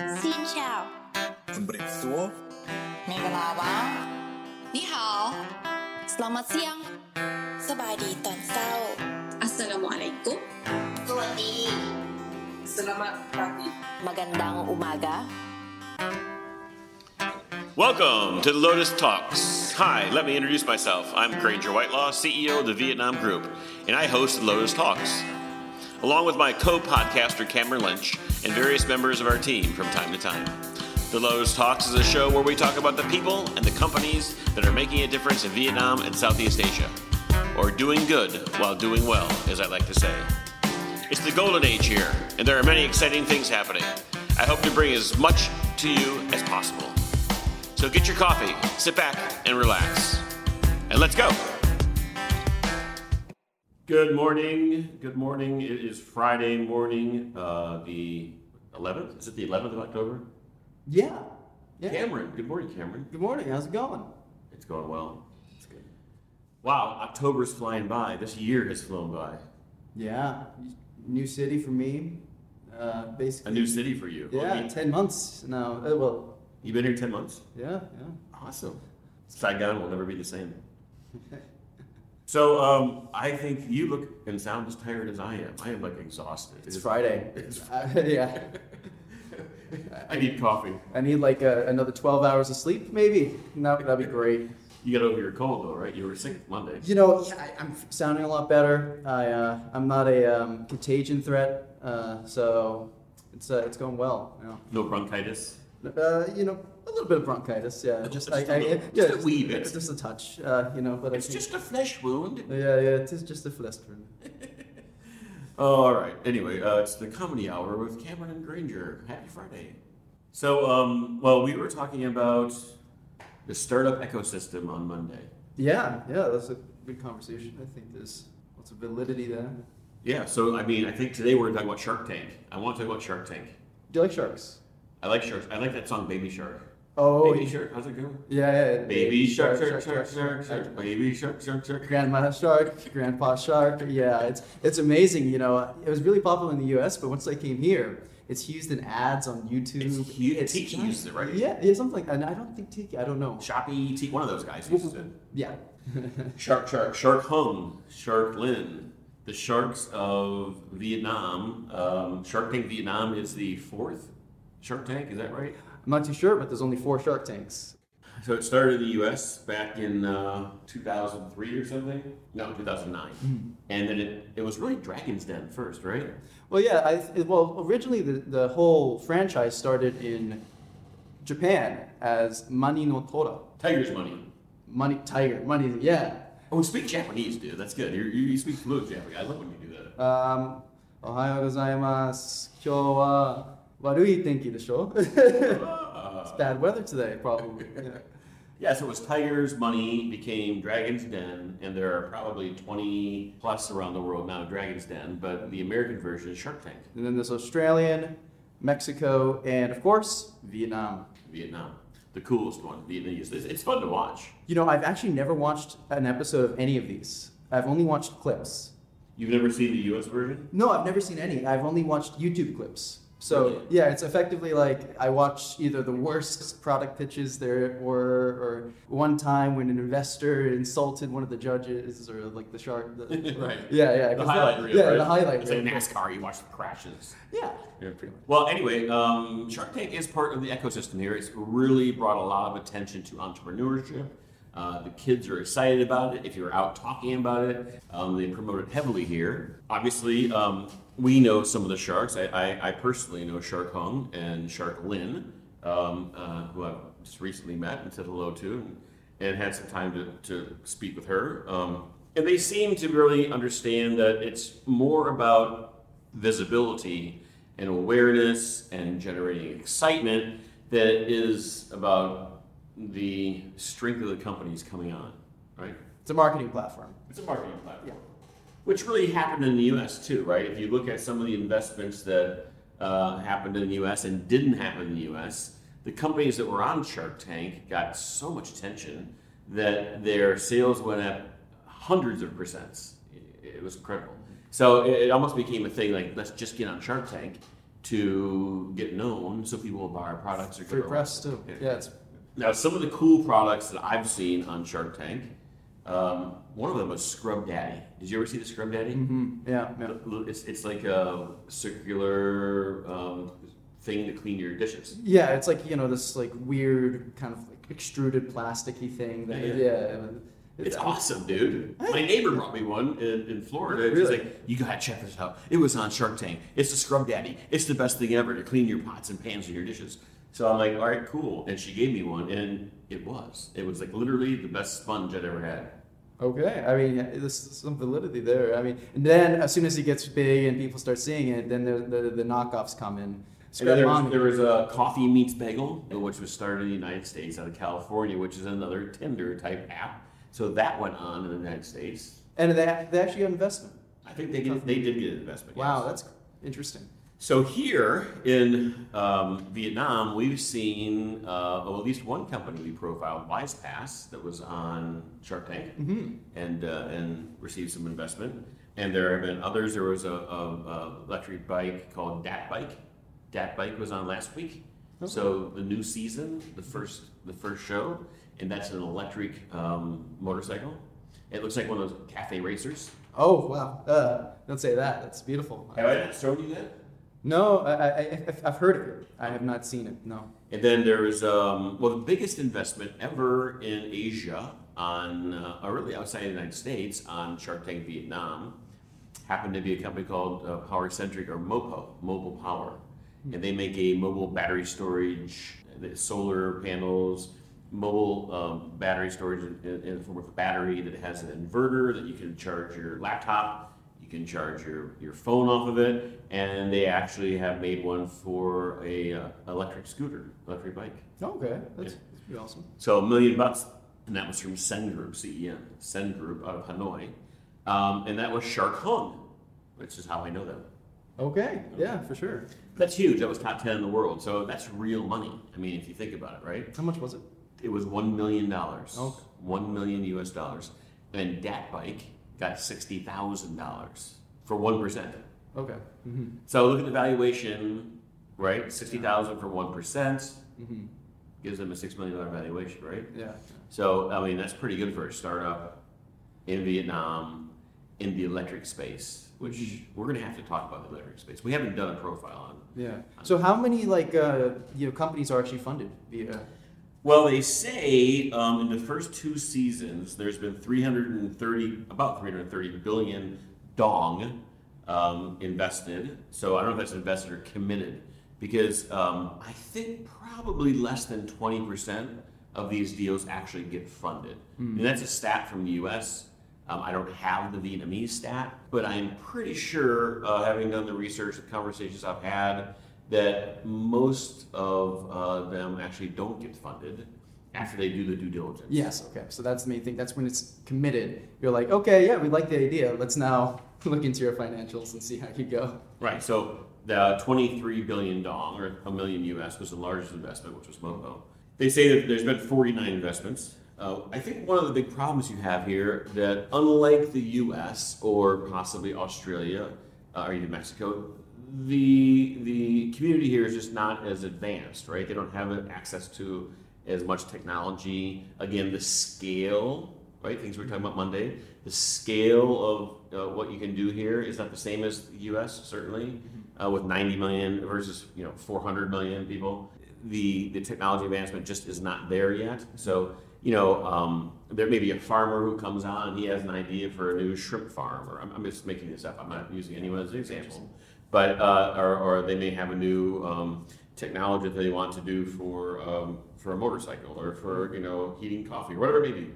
Xin chào. Ni hao. Selamat siang. Assalamualaikum. Selamat pagi. Magandang umaga. Welcome to the Lotus Talks. Hi, let me introduce myself. I'm Granger Whitelaw, CEO of the Vietnam Group, and I host the Lotus Talks. Along with my co podcaster Cameron Lynch, and various members of our team from time to time. The Lotus Talks is a show where we talk about the people and the companies that are making a difference in Vietnam and Southeast Asia, or doing good while doing well, as I like to say. It's the golden age here, and there are many exciting things happening. I hope to bring as much to you as possible. So get your coffee, sit back, and relax. And let's go. Good morning. Good morning. It is Friday morning, uh, the 11th. Is it the 11th of October? Yeah. Yeah. Cameron. Good morning, Cameron. Good morning. How's it going? It's going well. It's good. Wow, October's flying by. This year has flown by. Yeah. New city for me. Uh, basically. A new city for you. Yeah, Well, ten months now. Uh, well, You've been here 10 months? yeah, yeah. Awesome. Saigon will never be the same. So um, I think you look and sound as tired as I am. I am like exhausted. It's Friday. it's Uh, yeah. I need coffee. I need like uh, another twelve hours of sleep, maybe. No, that'd be great. You got over your cold though, right? You were sick Monday. You know, I, I'm sounding a lot better. I uh, I'm not a um, contagion threat, uh, so it's uh, it's going well. You know. No bronchitis. Uh, you know, a little bit of bronchitis, yeah. Just, Just I, a I, little- yeah, just a wee bit. Just a touch, uh, you know. But It's just a flesh wound. Yeah, yeah, it is just a flister. Oh, all right. Anyway, uh, it's the comedy hour with Cameron and Granger. Happy Friday. So, um, well, we were talking about the startup ecosystem on Monday. Yeah, yeah, that's a good conversation. I think there's lots of validity there. Yeah. So, I mean, I think today we're talking about Shark Tank. I want to talk about Shark Tank. Do you like sharks? I like sharks. I like that song, Baby Shark. Oh, Baby Shark. How's it go? yeah, yeah. yeah. Baby shark, shark, shark, shark, shark. Baby shark, shark, shark. Grandma shark, grandpa shark. Yeah, it's it's amazing. You know, it was really popular in the U.S., but once I came here, it's used in ads on YouTube. It's huge. Tiki giant. uses it, right? Yeah, yeah, something like. And I don't think Tiki. I don't know. Shopee, T, one of those guys uses it. Yeah. Shark, shark, shark Hung, Shark Linh, the sharks of Vietnam. Um, shark Tank Vietnam is the fourth Shark Tank. Is that right? I'm not too sure, but there's only four Shark Tanks. So it started in the U.S. back in uh, 2003 or something. No, 2009. And then it, it was really Dragon's Den first, right? Well, yeah. I th- well originally the, the whole franchise started in Japan as Mani no Tora. Tiger's Money. Money Tiger. Money. Yeah. Oh, speak Japanese, dude. That's good. You, you you speak fluent Japanese. I love when you do that. Um, おはようございます。今日は 悪い天気でしょ It's Uh, bad weather today, probably. Yeah. yeah, so it was Tiger's Money became Dragon's Den, and there are probably 20 plus around the world now Dragon's Den, but the American version is Shark Tank, And then there's Australian, Mexico, and of course, Vietnam. Vietnam. The coolest one, Vietnamese. It's, it's fun to watch. You know, I've actually never watched an episode of any of these. I've only watched clips. You've never seen the US version? No, I've never seen any. I've only watched YouTube clips. So yeah, it's effectively like I watch either the worst product pitches there were, or one time when an investor insulted one of the judges, or like the shark. The, Right. Yeah, yeah. The highlight that- reel. Yeah, right? the highlight It's reel. like NASCAR, you watch the crashes. Yeah. Yeah, pretty much. Well, anyway, um, Shark Tank is part of the ecosystem here. It's really brought a lot of attention to entrepreneurship. Uh, the kids are excited about it. If you're out talking about it, um, they promote it heavily here. Obviously, um, we know some of the sharks. I, I, I personally know Shark Hung and Shark Linh, um, uh, who I've just recently met and said hello to, and, and had some time to, to speak with her. Um, and they seem to really understand that it's more about visibility and awareness and generating excitement that is about the strength of the companies coming on, right? It's a marketing platform. It's a marketing platform. Yeah. Which really happened in the U.S. too, right? If you look at some of the investments that uh, happened in the U.S. and didn't happen in the U.S., the companies that were on Shark Tank got so much attention that their sales went up hundreds of percents. It- was incredible. So it, almost became a thing like, let's just get on Shark Tank to get known so people will buy our products or Free press too. Yeah, it's Now, some of the cool products that I've seen on Shark Tank, um, one of them was Scrub Daddy. Did you ever see the Scrub Daddy? mhm, yeah, yeah. It's, it's like a circular um, thing to clean your dishes. Yeah, it's like you know this like weird kind of like extruded plasticky thing. That, Yeah, yeah, yeah. It's, It's awesome, dude. My neighbor brought me one in, in Florida. She's Really? like, "You gotta check this out. It was on Shark Tank. It's the Scrub Daddy. It's the best thing ever to clean your pots and pans and your dishes." So I'm like, "All right, cool." And she gave me one, and it was. It was like literally the best sponge I'd ever had. Okay, I mean, there's some validity there. I mean, and then as soon as it gets big and people start seeing it, then the the, the knockoffs come in. There, was, there was a coffee meets bagel, which was started in the United States out of California, which is another Tinder type app. So that went on in the United States. and they, they actually got investment. I think they get, they did get an investment. Wow, yes. that's interesting. So here in um, Vietnam, we've seen uh, well, at least one company we profiled, WisePass, that was on Shark Tank Mm-hmm. and uh, and received some investment. And there have been others. There was a, a, a electric bike called Dat Bike. Dat Bike was on last week. So the new season, the first the first show, and that's an electric um, motorcycle. It looks like one of those cafe racers. Oh wow! Uh, don't say that. That's beautiful. Have I not shown you that? No, I, I, I, I've heard of it. I have not seen it. No. And then there is um, well, the biggest investment ever in Asia on, uh, or really outside the United States on Shark Tank Vietnam happened to be a company called uh, Power Centric or MOPO, Mobile Power. And they make a mobile battery storage, solar panels, mobile um, battery storage in, in the form of a battery that has an inverter that you can charge your laptop, can charge your, your phone off of it, and they actually have made one for a uh, electric scooter, electric bike. Okay, that's, Yeah. that's pretty awesome. So a million bucks, and that was from CEN Group, CEN, Sen Group out of Hanoi, um, and that was Shark Hung, which is how I know them. Okay, yeah, for sure. That's huge. That was top ten in the world. So that's real money. I mean, if you think about it, right? How much was it? It was one million dollars. Okay. One million U.S. dollars, and Dat Bike got sixty thousand dollars for one percent. Okay. Mm-hmm. So look at the valuation, right? Sixty thousand for one percent Mm-hmm. gives them a six million dollar valuation, right? Yeah. So, I mean, that's pretty good for a startup in Vietnam in the electric space, which Mm-hmm. we're going to have to talk about the electric space. We haven't done a profile on. Yeah. So how many like uh, you know companies are actually funded via? Well, they say um, in the first two seasons, there's been 330, about 330 billion dong um, invested. So I don't know if that's invested or committed, because um, I think probably less than 20% of these deals actually get funded. And that's a stat from the U.S. Um, I don't have the Vietnamese stat, but I'm pretty sure, uh, having done the research, the conversations I've had, that most of uh, them actually don't get funded after they do the due diligence. Yes. Okay. So that's the main thing. That's when it's committed. You're like, okay, yeah, we like the idea. Let's now look into your financials and see how you go. Right. So the 23 billion dong, or a million US, was the largest investment, which was Mopo. They say that there's been 49 investments. Uh, I think one of the big problems you have here that unlike the U.S. or possibly Australia uh, or even Mexico, the the community here is just not as advanced, right? They don't have access to as much technology. Again, the scale, right? Things we were talking about Monday. The scale of uh, what you can do here is not the same as the U.S. Certainly, uh, with 90 million versus you know 400 million people. The the technology advancement just is not there yet. So you know, um, there may be a farmer who comes on and he has an idea for a new shrimp farm, or I'm, I'm just making this up. I'm not using anyone as an example, but uh, or, or they may have a new um, technology that they want to do for um, for a motorcycle or for you know heating coffee or whatever it may be.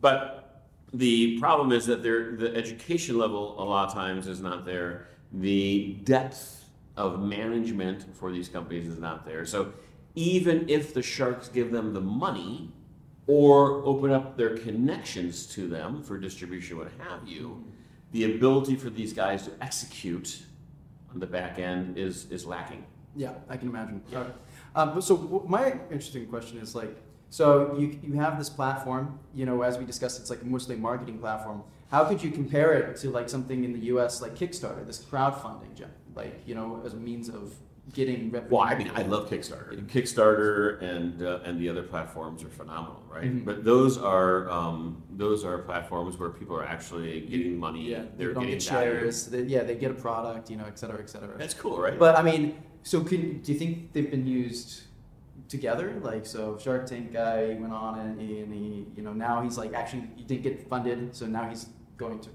But the problem is that the education level a lot of times is not there. The depth of management for these companies is not there. So even if the sharks give them the money or open up their connections to them for distribution, what have you, the ability for these guys to execute on the back end is is lacking. Yeah, I can imagine. Sorry. Um, so my interesting question is like, so you you have this platform, you know, as we discussed, it's like mostly a marketing platform. How could you compare it to like something in the U.S. like Kickstarter, this crowdfunding gen- like you know, as a means of getting revenue. Well, I mean, I love Kickstarter. Kickstarter and uh, and the other platforms are phenomenal, right? Mhm. But those are um, those are platforms where people are actually getting money. yeah, they're they getting get shares. They, yeah, they get a product, you know, et cetera, et cetera. That's cool, right? But I mean, so can do you think they've been used together? Like, so Shark Tank guy went on and he, and he you know, now he's like actually he didn't get funded, so now he's going to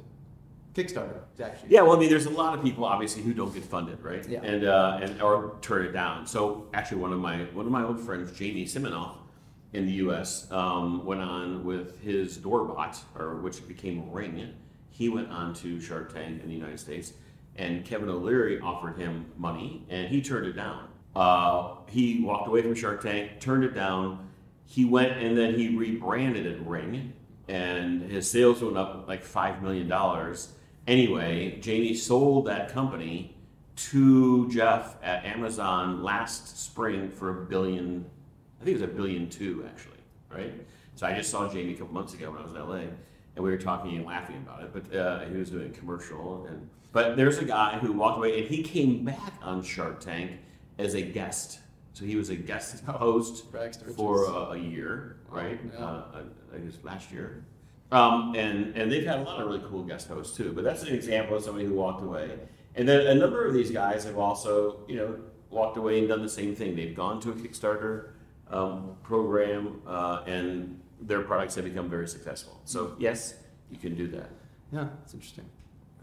Kickstarter actually. Yeah, well, I mean, there's a lot of people obviously who don't get funded, right? Yeah. And uh, and or turn it down. So actually, one of my one of my old friends, Jamie Siminoff, in the U.S., um, went on with his Doorbot, or which became Ring. He went on to Shark Tank in the United States, and Kevin O'Leary offered him money, and he turned it down. Uh, he walked away from Shark Tank, turned it down. He went and then he rebranded it Ring, and his sales went up like five million dollars. Anyway, Jamie sold that company to Jeff at Amazon last spring for a billion. I think it was a billion two actually, right? So I just saw Jamie a couple months ago when I was in LA, and we were talking and laughing about it. But uh, he was doing a commercial, and but there's a guy who walked away, and he came back on Shark Tank as a guest. So he was a guest host Rags for a, a year, right? Yeah. Uh, I guess last year. Um, and and they've had a lot of really cool guest hosts too. But that's an example of somebody who walked away. And then a number of these guys have also, you know, walked away and done the same thing. They've gone to a Kickstarter um, program, uh, and their products have become very successful. So yes, you can do that. Yeah, it's interesting.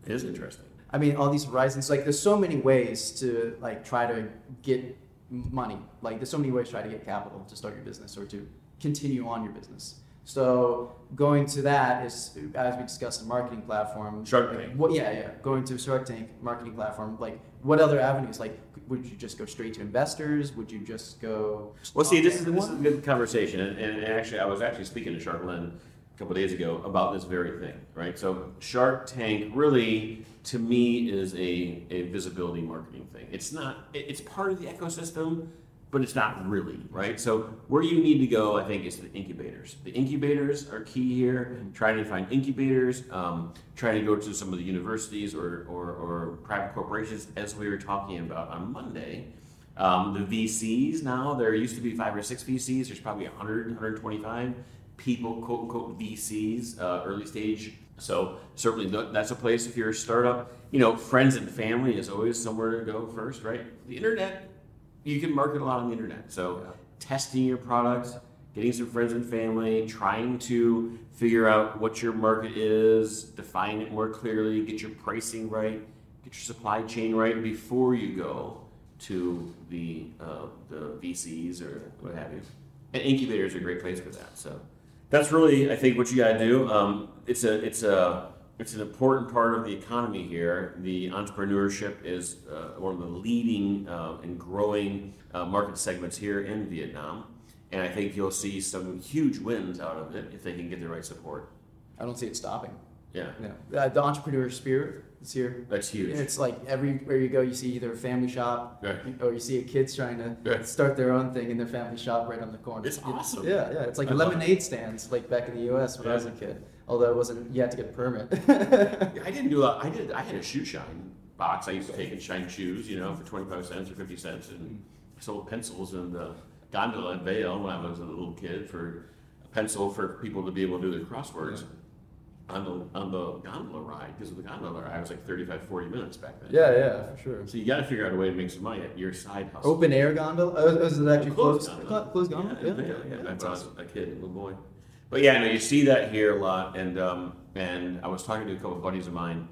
It is interesting. I mean, all these horizons. Like, there's so many ways to like try to get money. Like, there's so many ways to try to get capital to start your business or to continue on your business. So going to that is, as we discussed, a marketing platform. Shark like, Tank. What? Yeah, yeah. Going to Shark Tank marketing platform. Like, what other avenues? Like, would you just go straight to investors? Would you just go? Well, see, this is, this is a good conversation, and, and actually, I was actually speaking to Shark Linh a couple days ago about this very thing, right? So, Shark Tank really, to me, is a, a visibility marketing thing. It's not, it's part of the ecosystem, but it's not really, right? So, where you need to go, I think, is the incubators. The incubators are key here. Trying to find incubators, um, trying to go to some of the universities or, or, or private corporations, as we were talking about on Monday. Um, the VCs now, there used to be five or six VCs. There's probably 100, 125 people, quote unquote, VCs, uh, early stage. So certainly that's a place if you're a startup. You know, friends and family is always somewhere to go first, right? The internet, you can market a lot on the internet. So testing your product, getting some friends and family, trying to figure out what your market is, define it more clearly, get your pricing right, get your supply chain right before you go to the uh, the VCs or what have you. And incubators are a great place for that. So that's really, I think, what you got to do. Um, it's a it's a it's an important part of the economy here. The entrepreneurship is uh, one of the leading uh, and growing uh, market segments here in Vietnam, and I think you'll see some huge wins out of it if they can get the right support. I don't see it stopping. Yeah, Yeah, uh, the entrepreneur spirit is here. that's huge. It's like everywhere you go, you see either a family shop Right. or you see a kids trying to Right. start their own thing in their family shop right on the corner. It's awesome. Yeah, yeah. It's like I lemonade stands, like back in the U.S. when I was a kid. Although it wasn't, you had to get a permit. Yeah, I didn't do a. I did. I had a shoe shine box. I used to take and shine shoes, you know, for twenty five cents or fifty cents, and I sold pencils in the gondola at Vail when I was a little kid for a pencil for people to be able to do their crosswords on the on the gondola ride because the gondola ride was like 35, 40 minutes back then. yeah, yeah, for sure. So you got to figure out a way to make some money at your side hustle. Open air gondola? Oh, oh, is it actually Closed closed? gondola. Closed gondola? Yeah, yeah, yeah. Back That's when I was awesome. a kid, a little boy. But yeah, no, you see that here a lot, and um, and I was talking to a couple of buddies of mine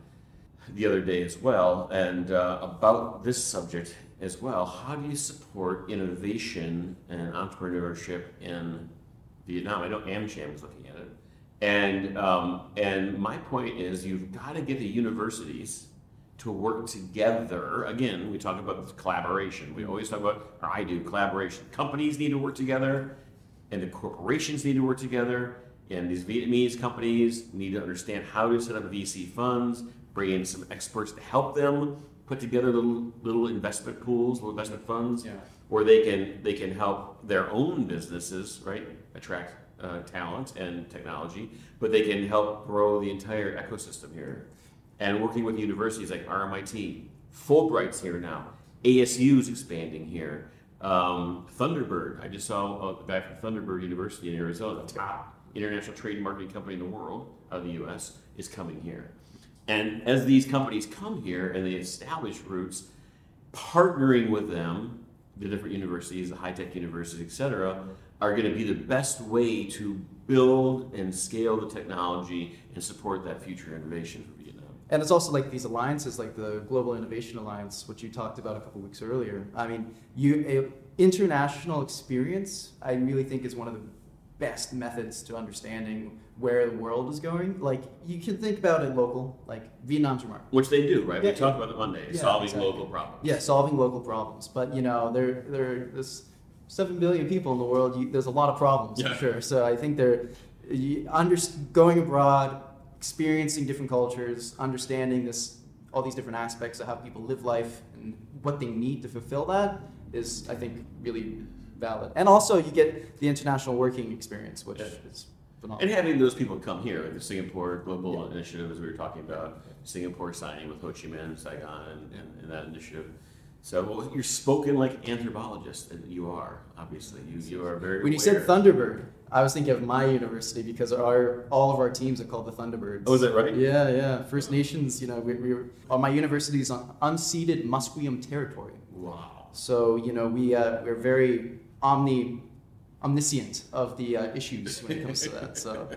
the other day as well, and uh, about this subject as well. How do you support innovation and entrepreneurship in Vietnam? I know AmCham is looking at it, and um, and my point is you've got to get the universities to work together. Again, we talk about collaboration. We always talk about, or I do, collaboration. Companies need to work together, and the corporations need to work together. And these Vietnamese companies need to understand how to set up VC funds, bring in some experts to help them put together little little investment pools, little investment funds, Yeah. where they can they can help their own businesses, right, attract uh, talent and technology, but they can help grow the entire ecosystem here. And working with universities like RMIT, Fulbright's here now. ASU's expanding here. Um, Thunderbird. I just saw a guy from Thunderbird University in Arizona, top international trade marketing company in the world, out of the U.S., is coming here. And as these companies come here and they establish roots, partnering with them, the different universities, the high tech universities, et cetera, are going to be the best way to build and scale the technology and support that future innovation for Vietnam. And it's also like these alliances, like the Global Innovation Alliance, which you talked about a couple weeks earlier. I mean, you a, international experience, I really think is one of the best methods to understanding where the world is going. Like you can think about it local, like Vietnam's remarkable. Which they do, right? Yeah. We talked about it Monday, Yeah, solving exactly. local problems. Yeah, solving local problems. But you know, there there there's seven billion people in the world. You, there's a lot of problems Yeah. for sure. So I think they're you under, going abroad, experiencing different cultures, understanding this all these different aspects of how people live life and what they need to fulfill that is I think really valid. And also you get the international working experience, which Yeah. is phenomenal. And having those people come here, like the Singapore Global Initiative, as we were talking about, Singapore signing with Ho Chi Minh, Saigon, and, and, and that initiative. So well, you're spoken like anthropologist, and you are obviously you you are very. When you said. Thunderbird, I was thinking of my university because our all of our teams are called the Thunderbirds. Oh, is that right? Yeah, yeah. First Nations, you know, we, we were, oh, my university is on unceded Musqueam territory. Wow. So you know, we uh, we're very omni omniscient of the uh, issues when it comes to that. So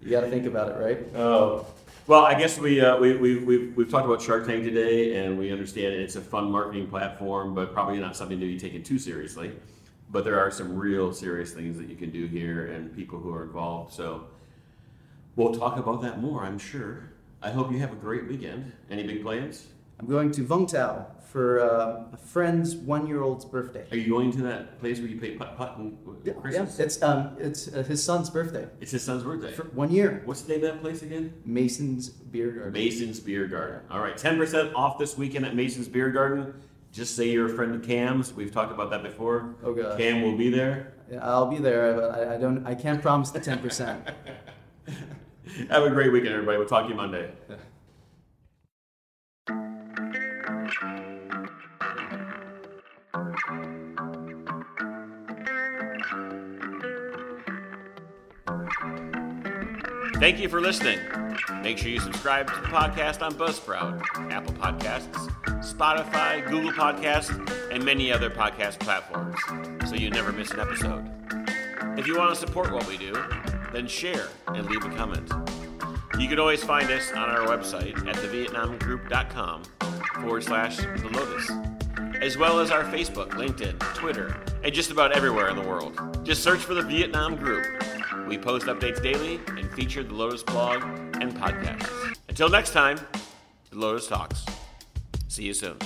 you got to think about it, right? Oh. Well, I guess we, uh, we, we, we've, we've talked about Shark Tank today, and we understand it's a fun marketing platform, but probably not something to be taken too seriously. But there are some real serious things that you can do here and people who are involved. So we'll talk about that more, I'm sure. I hope you have a great weekend. Any big plans? I'm going to Vung Tau for uh, a friend's one-year-old's birthday. Are you going to that place where you play putt putt and Yeah, Christmas? it's um, it's uh, his son's birthday. It's his son's birthday. For one year. What's the name of that place again? Mason's Beer Garden. Mason's Beer Garden. All right, 10% off this weekend at Mason's Beer Garden. Just say you're a friend of Cam's. We've talked about that before. Oh, God. Cam will be there. I'll be there, but I, I don't. I can't promise the ten percent. Have a great weekend, everybody. We'll talk to you Monday. Thank you for listening. Make sure you subscribe to the podcast on Buzzsprout, Apple Podcasts, Spotify, Google Podcasts, and many other podcast platforms so you never miss an episode. If you want to support what we do, then share and leave a comment. You can always find us on our website at thevietnamgroup.com forward slash the lotus, as well as our Facebook, LinkedIn, Twitter, and just about everywhere in the world. Just search for the Vietnam Group. We post updates daily and feature the Lotus blog and podcasts. Until next time, the Lotus Talks. See you soon.